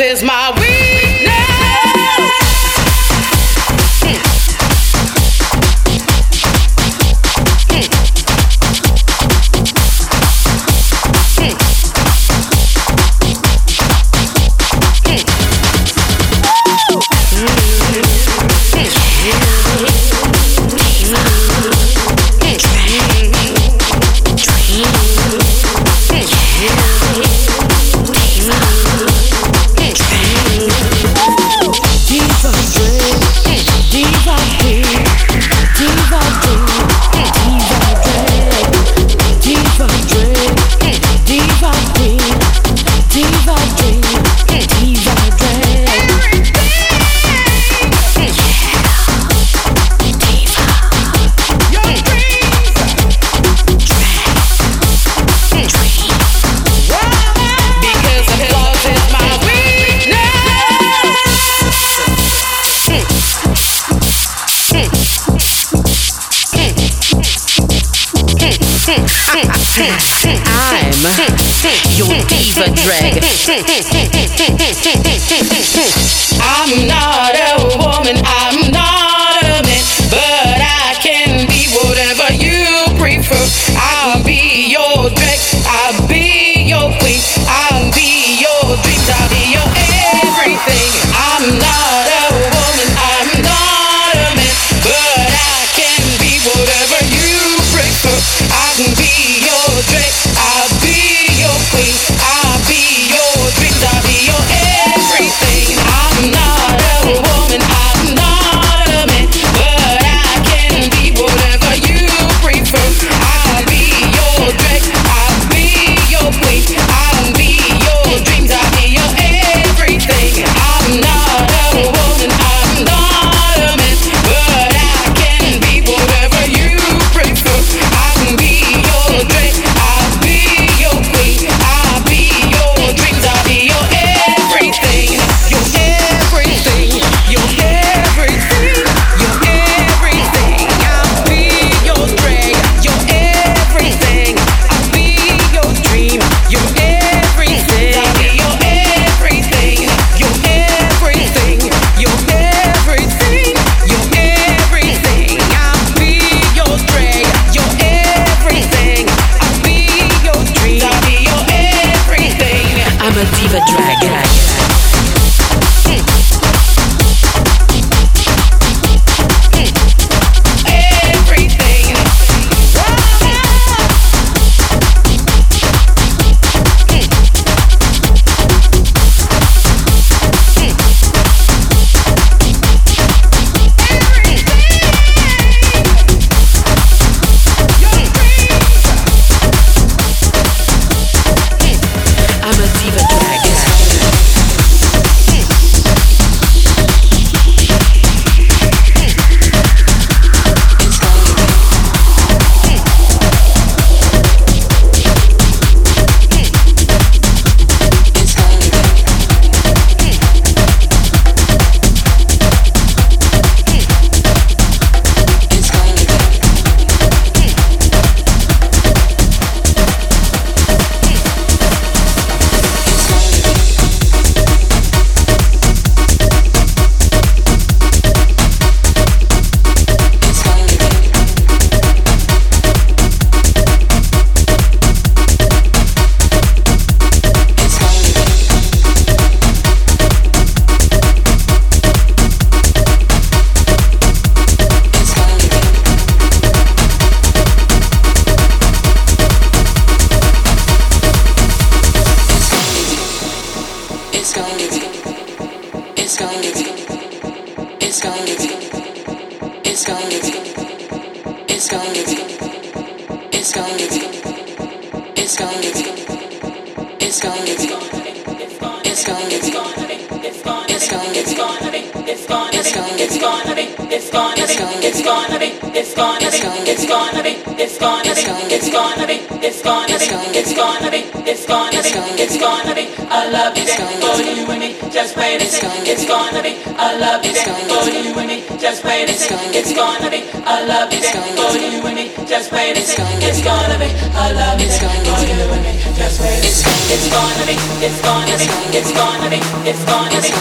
is my I'm not It's gonna be.